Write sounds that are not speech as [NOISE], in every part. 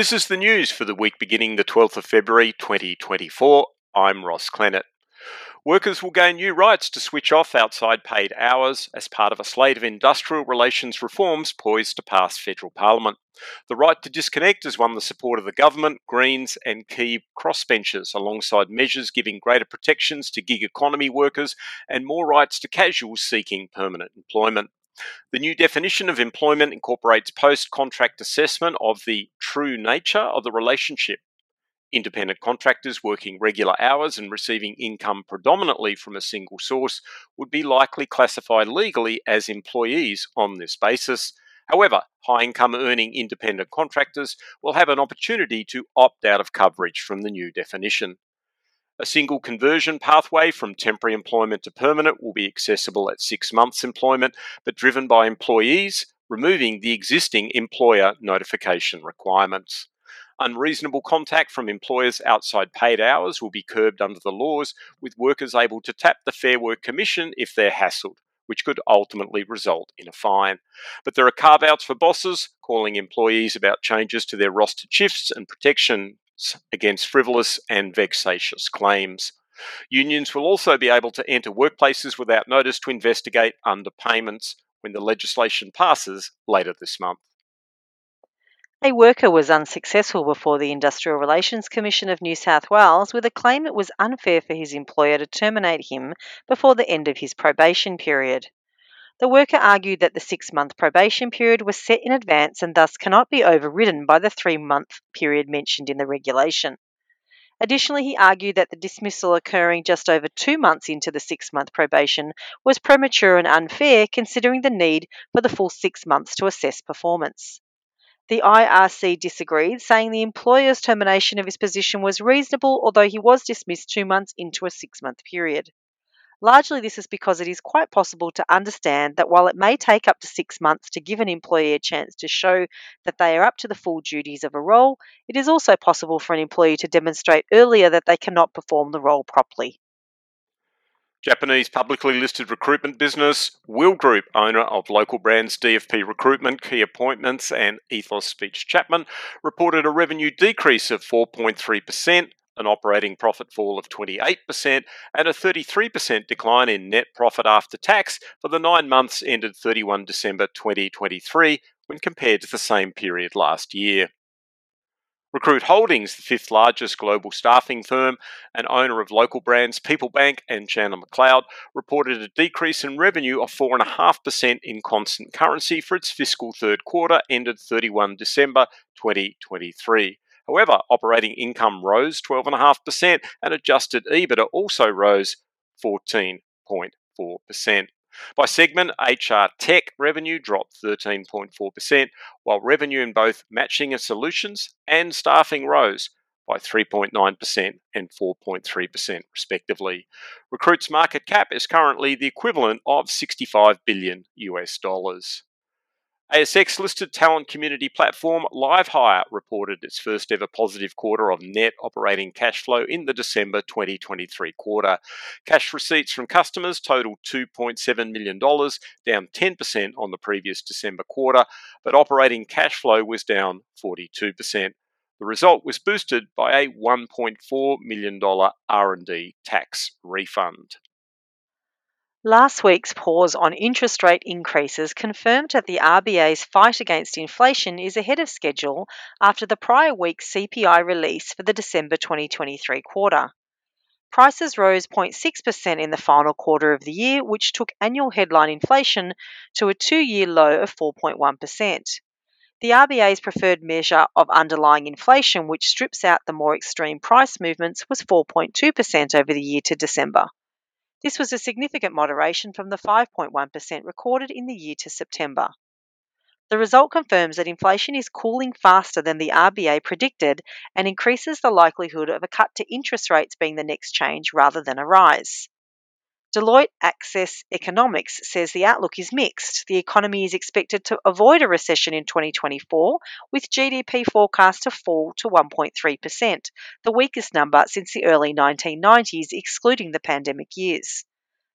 This is the news for the week beginning the 12th of February 2024. I'm Ross Clennett. Workers will gain new rights to switch off outside paid hours as part of a slate of industrial relations reforms poised to pass federal parliament. The right to disconnect has won the support of the government, Greens, and key crossbenchers, alongside measures giving greater protections to gig economy workers and more rights to casuals seeking permanent employment. The new definition of employment incorporates post contract assessment of the true nature of the relationship. Independent contractors working regular hours and receiving income predominantly from a single source would be likely classified legally as employees on this basis. However, high income earning independent contractors will have an opportunity to opt out of coverage from the new definition. A single conversion pathway from temporary employment to permanent will be accessible at six months' employment, but driven by employees, removing the existing employer notification requirements. Unreasonable contact from employers outside paid hours will be curbed under the laws, with workers able to tap the Fair Work Commission if they're hassled, which could ultimately result in a fine. But there are carve outs for bosses, calling employees about changes to their rostered shifts and protection against frivolous and vexatious claims. Unions will also be able to enter workplaces without notice to investigate underpayments when the legislation passes later this month. A worker was unsuccessful before the Industrial Relations Commission of New South Wales with a claim it was unfair for his employer to terminate him before the end of his probation period. The worker argued that the six month probation period was set in advance and thus cannot be overridden by the three month period mentioned in the regulation. Additionally, he argued that the dismissal occurring just over two months into the six month probation was premature and unfair considering the need for the full six months to assess performance. The IRC disagreed, saying the employer's termination of his position was reasonable, although he was dismissed two months into a six month period. Largely, this is because it is quite possible to understand that while it may take up to six months to give an employee a chance to show that they are up to the full duties of a role, it is also possible for an employee to demonstrate earlier that they cannot perform the role properly. Japanese publicly listed recruitment business Will Group, owner of local brands DFP Recruitment, Key Appointments, and Ethos BeathChapman, reported a revenue decrease of 4.3% an operating profit fall of 28%, and a 33% decline in net profit after tax for the nine months ended 31 December 2023 when compared to the same period last year. Recruit Holdings, the fifth largest global staffing firm and owner of local brands PeopleBank and Chandler McLeod, reported a decrease in revenue of 4.5% in constant currency for its fiscal third quarter ended 31 December 2023. However, operating income rose 12.5% and adjusted EBITDA also rose 14.4%. By segment, HR Tech revenue dropped 13.4%, while revenue in both matching and solutions and staffing rose by 3.9% and 4.3% respectively. Recruit's market cap is currently the equivalent of 65 billion US dollars. ASX listed talent community platform Livehire reported its first ever positive quarter of net operating cash flow in the December 2023 quarter. Cash receipts from customers totaled $2.7 million, down 10% on the previous December quarter, but operating cash flow was down 42%. The result was boosted by a $1.4 million R&D tax refund. Last week's pause on interest rate increases confirmed that the RBA's fight against inflation is ahead of schedule after the prior week's CPI release for the December 2023 quarter. Prices rose 0.6% in the final quarter of the year, which took annual headline inflation to a two year low of 4.1%. The RBA's preferred measure of underlying inflation, which strips out the more extreme price movements, was 4.2% over the year to December. This was a significant moderation from the 5.1% recorded in the year to September. The result confirms that inflation is cooling faster than the RBA predicted and increases the likelihood of a cut to interest rates being the next change rather than a rise. Deloitte Access Economics says the outlook is mixed. The economy is expected to avoid a recession in 2024, with GDP forecast to fall to 1.3%, the weakest number since the early 1990s, excluding the pandemic years.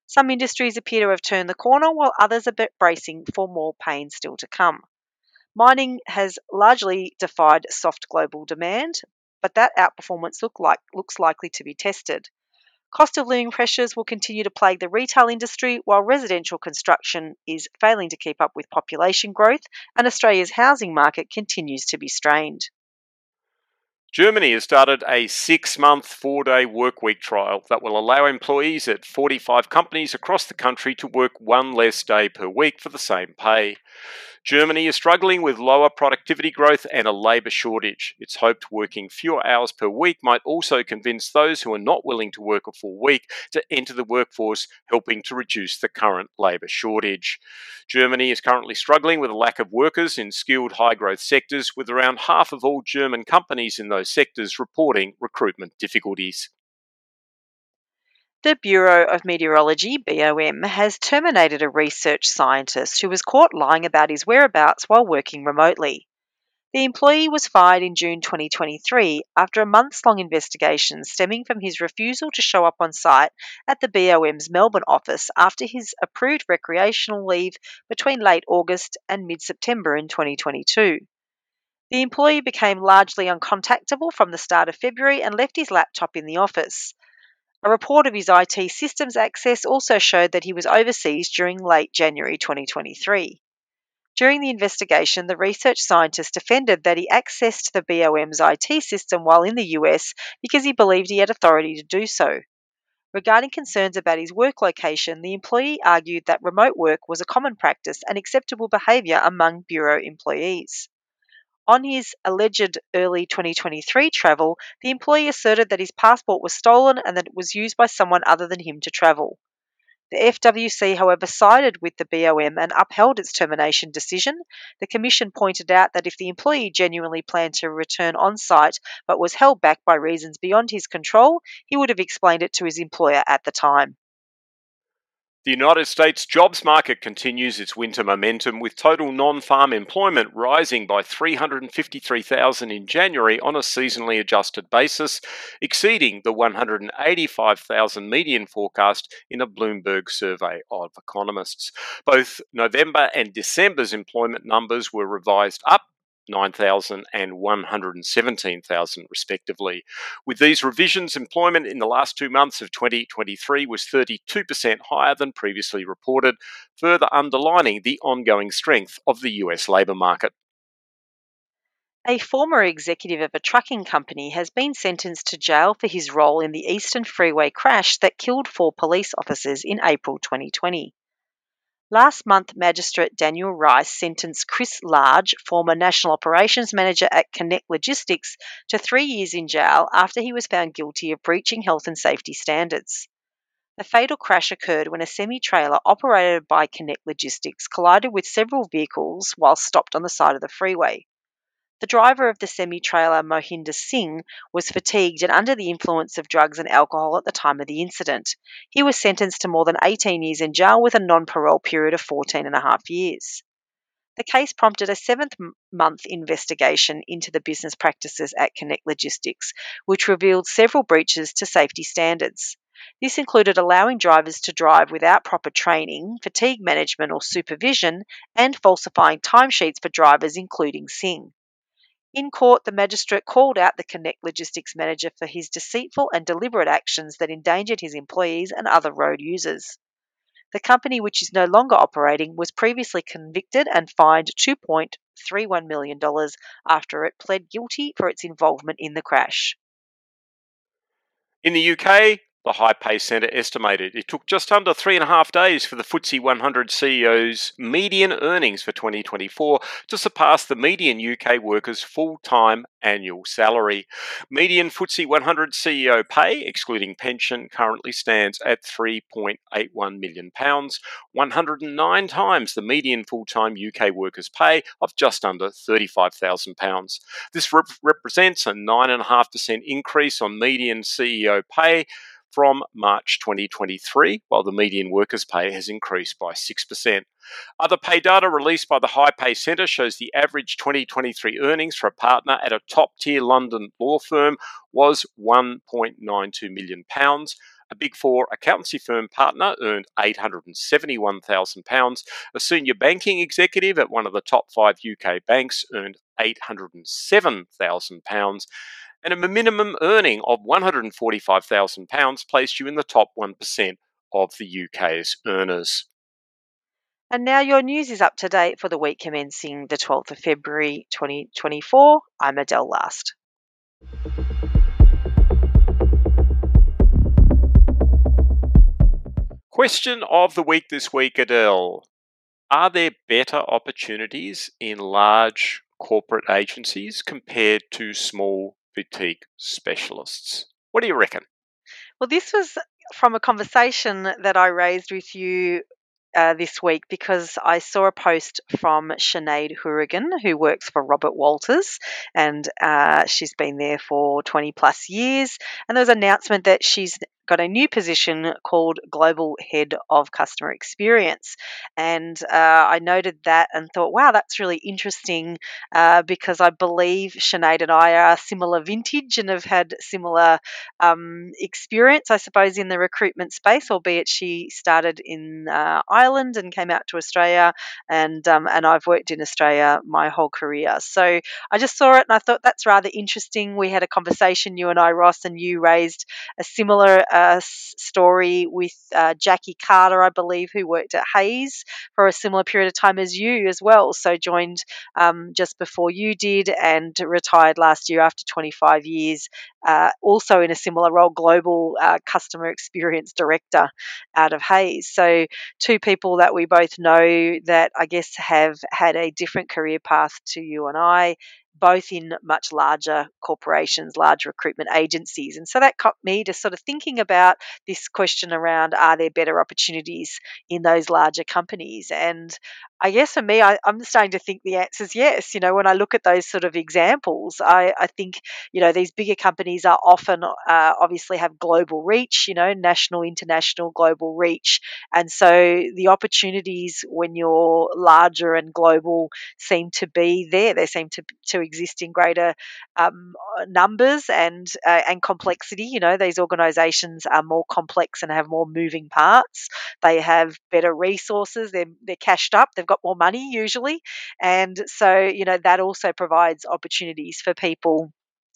Some industries appear to have turned the corner, while others are bracing for more pain still to come. Mining has largely defied soft global demand, but that outperformance look like, looks likely to be tested. Cost of living pressures will continue to plague the retail industry, while residential construction is failing to keep up with population growth, and Australia's housing market continues to be strained. Germany has started a six month, four day workweek trial that will allow employees at 45 companies across the country to work one less day per week for the same pay. Germany is struggling with lower productivity growth and a labour shortage. It's hoped working fewer hours per week might also convince those who are not willing to work a full week to enter the workforce, helping to reduce the current labour shortage. Germany is currently struggling with a lack of workers in skilled high growth sectors, with around half of all German companies in those sectors reporting recruitment difficulties. The Bureau of Meteorology, BOM, has terminated a research scientist who was caught lying about his whereabouts while working remotely. The employee was fired in June 2023 after a months long investigation stemming from his refusal to show up on site at the BOM's Melbourne office after his approved recreational leave between late August and mid September in 2022. The employee became largely uncontactable from the start of February and left his laptop in the office. A report of his IT systems access also showed that he was overseas during late January 2023. During the investigation, the research scientist defended that he accessed the BOM's IT system while in the US because he believed he had authority to do so. Regarding concerns about his work location, the employee argued that remote work was a common practice and acceptable behaviour among Bureau employees. On his alleged early 2023 travel, the employee asserted that his passport was stolen and that it was used by someone other than him to travel. The FWC, however, sided with the BOM and upheld its termination decision. The Commission pointed out that if the employee genuinely planned to return on site but was held back by reasons beyond his control, he would have explained it to his employer at the time. The United States jobs market continues its winter momentum with total non farm employment rising by 353,000 in January on a seasonally adjusted basis, exceeding the 185,000 median forecast in a Bloomberg survey of economists. Both November and December's employment numbers were revised up 9,000 and 117,000 respectively. With these revisions, employment in the last two months of 2023 was 32% higher than previously reported, further underlining the ongoing strength of the US labour market. A former executive of a trucking company has been sentenced to jail for his role in the Eastern Freeway crash that killed four police officers in April 2020. Last month, Magistrate Daniel Rice sentenced Chris Large, former National Operations Manager at Connect Logistics, to three years in jail after he was found guilty of breaching health and safety standards. The fatal crash occurred when a semi trailer operated by Connect Logistics collided with several vehicles while stopped on the side of the freeway. The driver of the semi trailer, Mohinder Singh, was fatigued and under the influence of drugs and alcohol at the time of the incident. He was sentenced to more than 18 years in jail with a non parole period of 14 and a half years. The case prompted a seventh month investigation into the business practices at Connect Logistics, which revealed several breaches to safety standards. This included allowing drivers to drive without proper training, fatigue management or supervision, and falsifying timesheets for drivers, including Singh. In court, the magistrate called out the Connect Logistics manager for his deceitful and deliberate actions that endangered his employees and other road users. The company, which is no longer operating, was previously convicted and fined $2.31 million after it pled guilty for its involvement in the crash. In the UK, the High Pay Centre estimated it took just under three and a half days for the FTSE 100 CEO's median earnings for 2024 to surpass the median UK worker's full time annual salary. Median FTSE 100 CEO pay, excluding pension, currently stands at £3.81 million, 109 times the median full time UK worker's pay of just under £35,000. This rep- represents a 9.5% increase on median CEO pay from March 2023, while the median workers' pay has increased by 6%. Other pay data released by the High Pay Centre shows the average 2023 earnings for a partner at a top tier London law firm was £1.92 million, A Big Four accountancy firm partner earned £871,000. A senior banking executive at one of the top five UK banks earned £807,000. And a minimum earning of £145,000 placed you in the top 1% of the UK's earners. And now your news is up to date for the week commencing the 12th of February 2024. I'm Adele Last. Question of the week this week, Adele. Are there better opportunities in large corporate agencies compared to small boutique specialists? What do you reckon? Well, this was from a conversation that I raised with you uh, this week because I saw a post from Sinead Hourigan, who works for Robert Walters, and uh, she's been there for 20 plus years. And there was an announcement that she's got a new position called Global Head of Customer Experience. And uh, I noted that and thought, wow, that's really interesting uh, because I believe Sinead and I are similar vintage and have had similar um, experience, I suppose, in the recruitment space, albeit she started in uh, Ireland and came out to Australia. And, um, and I've worked in Australia my whole career. So I just saw it and I thought that's rather interesting. We had a conversation, you and I, Ross, and you raised a similar uh, story with uh, Jackie Carter, I believe, who worked at Hays for a similar period of time as you as well. So joined um, just before you did and retired last year after 25 years, uh, also in a similar role, global uh, customer experience director out of Hays. So two people that we both know that I guess have had a different career path to you and I both in much larger corporations, large recruitment agencies. And so that got me to sort of thinking about this question around are there better opportunities in those larger companies? And I guess for me, I, am starting to think the answer is yes. You know, when I look at those sort of examples, I, I think, you know, these bigger companies are often uh, obviously have global reach, you know, national, international, global reach. And so the opportunities when you're larger and global seem to be there. They seem to, to exist in greater um, numbers and, uh, and complexity. You know, these organizations are more complex and have more moving parts. They have better resources. They're, they're cashed up. They've got more money usually. And so, you know, that also provides opportunities for people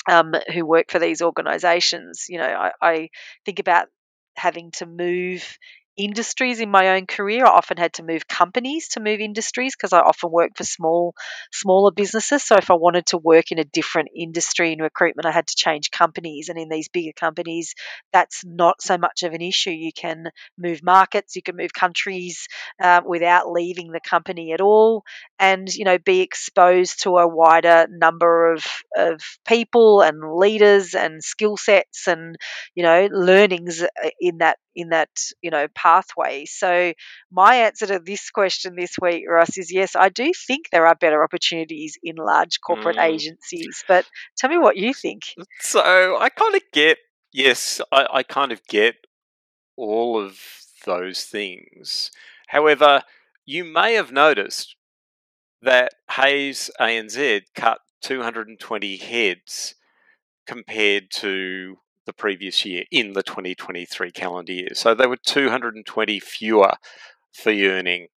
um, who work for these organizations. You know, I, I think about having to move industries in my own career. I often had to move companies to move industries because I often worked for small, smaller businesses. So if I wanted to work in a different industry in recruitment, I had to change companies. And in these bigger companies, that's not so much of an issue. You can move markets, you can move countries uh, without leaving the company at all, and you know be exposed to a wider number of of people and leaders and skill sets and you know learnings uh, in that in that you know pathway. So my answer to this question this week russ is yes i do think there are better opportunities in large corporate mm. agencies but tell me what you think. So i kind of get yes I, I kind of get all of those things. However you may have noticed that Hays ANZ cut 220 heads compared to the previous year in the 2023 calendar year. So there were 220 fewer fee earning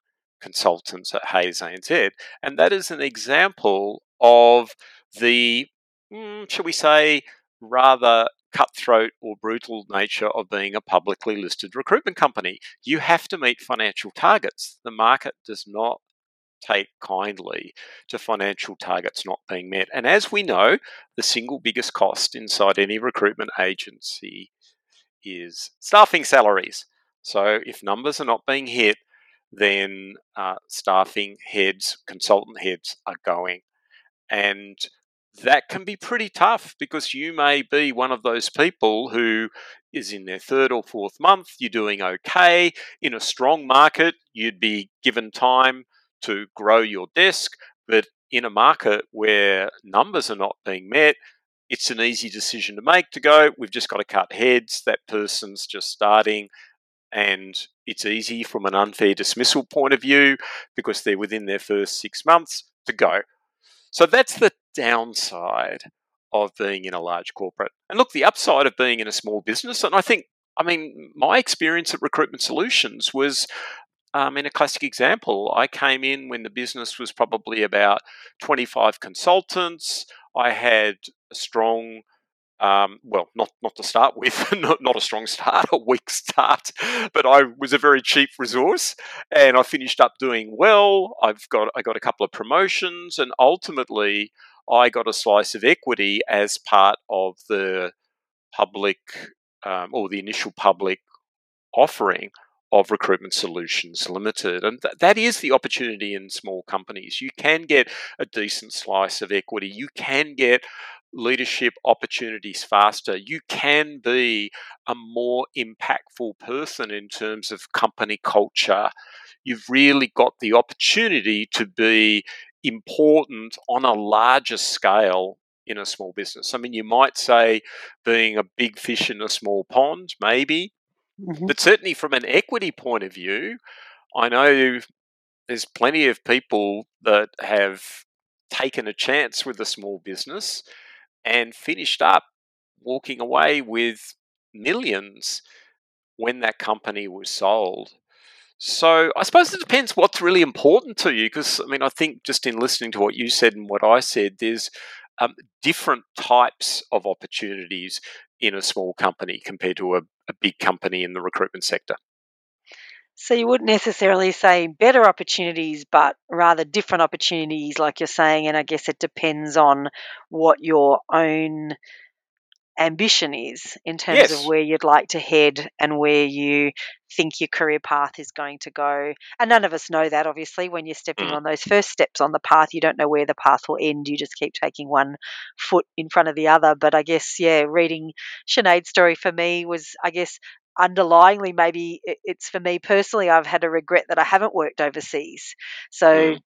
consultants at Hays ANZ. And that is an example of the, mm, shall we say, rather cutthroat or brutal nature of being a publicly listed recruitment company. You have to meet financial targets. The market does not take kindly to financial targets not being met. And as we know, the single biggest cost inside any recruitment agency is staffing salaries. So if numbers are not being hit, then uh, staffing heads, consultant heads are going. And that can be pretty tough because you may be one of those people who is in their third or fourth month, you're doing okay. In a strong market, you'd be given time to grow your desk, but in a market where numbers are not being met, it's an easy decision to make to go, we've just got to cut heads, that person's just starting, and it's easy from an unfair dismissal point of view because they're within their first six months to go. So that's the downside of being in a large corporate. And look, the upside of being in a small business, and I think I mean, my experience at Recruitment Solutions was um, in a classic example, I came in when the business was probably about 25 consultants. I had a strong, um, well, not not to start with, [LAUGHS] not, not a strong start, [LAUGHS] a weak start, but I was a very cheap resource, and I finished up doing well. I've got I got a couple of promotions, and ultimately, I got a slice of equity as part of the public um, or the initial public offering of Recruitment Solutions Limited. And th- that is the opportunity in small companies. You can get a decent slice of equity, you can get leadership opportunities faster, you can be a more impactful person in terms of company culture. You've really got the opportunity to be important on a larger scale in a small business. I mean, you might say being a big fish in a small pond, maybe, mm-hmm. but certainly from an equity point of view, I know there's plenty of people that have taken a chance with a small business and finished up walking away with millions when that company was sold. So I suppose it depends what's really important to you. Because I mean, I think just in listening to what you said and what I said, there's um, different types of opportunities in a small company compared to a, a big company in the recruitment sector. So you wouldn't necessarily say better opportunities, but rather different opportunities, like you're saying. And I guess it depends on what your own ambition is in terms yes. of where you'd like to head and where you think your career path is going to go. And none of us know that, obviously. When you're stepping mm. on those first steps on the path, you don't know where the path will end. You just keep taking one foot in front of the other. But I guess, yeah, reading Sinead's story for me was, I guess, underlyingly maybe it's for me personally i've had a regret that i haven't worked overseas so mm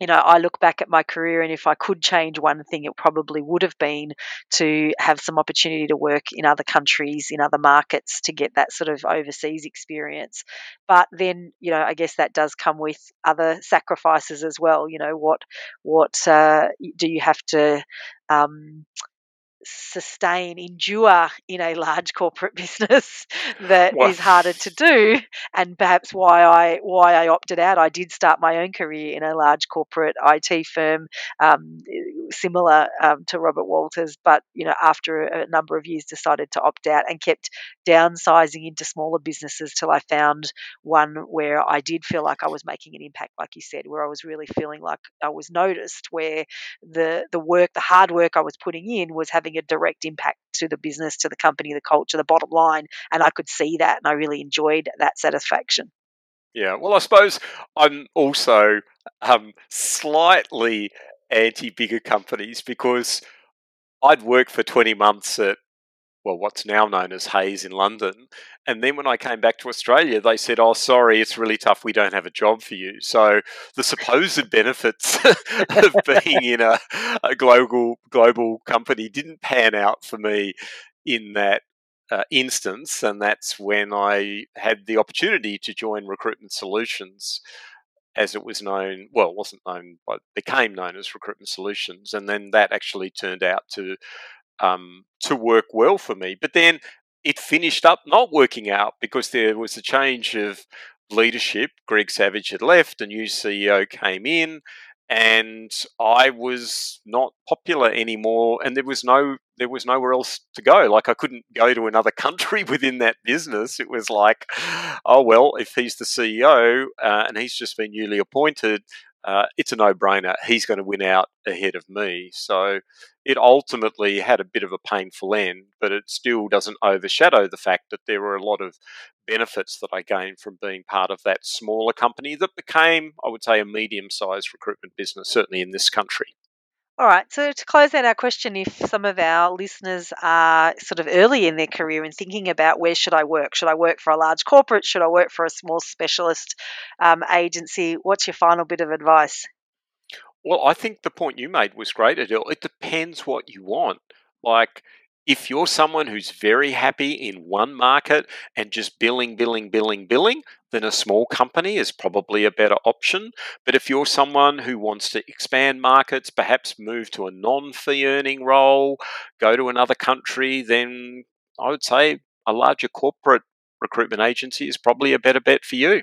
you know, I look back at my career and if I could change one thing, it probably would have been to have some opportunity to work in other countries, in other markets to get that sort of overseas experience. But then, you know, I guess that does come with other sacrifices as well. You know, what what uh, do you have to um, sustain, endure in a large corporate [LAUGHS] business that is harder to do, and perhaps why I why I opted out. I did start my own career in a large corporate IT firm, um, similar um, to Robert Walters, but you know after a number of years decided to opt out and kept downsizing into smaller businesses till I found one where I did feel like I was making an impact, like you said, where I was really feeling like I was noticed, where the the work, the hard work I was putting in was having a direct impact to the business, to the company, the culture, the bottom line. And I could see that and I really enjoyed that satisfaction. Yeah, well, I suppose I'm also um, slightly anti bigger companies because I'd worked for 20 months at well, what's now known as Hays in London. And then when I came back to Australia, they said, "Oh, sorry, it's really tough. We don't have a job for you." So the supposed [LAUGHS] benefits [LAUGHS] of being in a, a, global global company didn't pan out for me in that uh, instance, and that's when I had the opportunity to join Recruitment Solutions. As it was known, well, wasn't known, but became known as Recruitment Solutions, and then that actually turned out to um, to work well for me. But then it finished up not working out because there was a change of leadership. Greg Savage had left, a new CEO came in, and I was not popular anymore. And there was no there was nowhere else to go. Like I couldn't go to another [LAUGHS] country within that business. It was like, oh well, if he's the CEO uh, and he's just been newly appointed, uh, it's a no brainer. He's going to win out ahead of me. So it ultimately had a bit of a painful end, but it still doesn't overshadow the fact that there were a lot of benefits that I gained from being part of that smaller company that became, I would say, a medium sized recruitment business, certainly in this country. All right. So to close out our question, if some of our listeners are sort of early in their career and thinking about where should I work? Should I work for a large corporate? Should I work for a small specialist um, agency? What's your final bit of advice? Well, I think the point you made was great, Adele. It depends what you want. Like, if you're someone who's very happy in one market and just billing, billing, billing, billing, then a small company is probably a better option. But if you're someone who wants to expand markets, perhaps move to a non fee earning role, go to another country, then I would say a larger corporate recruitment agency is probably a better bet for you.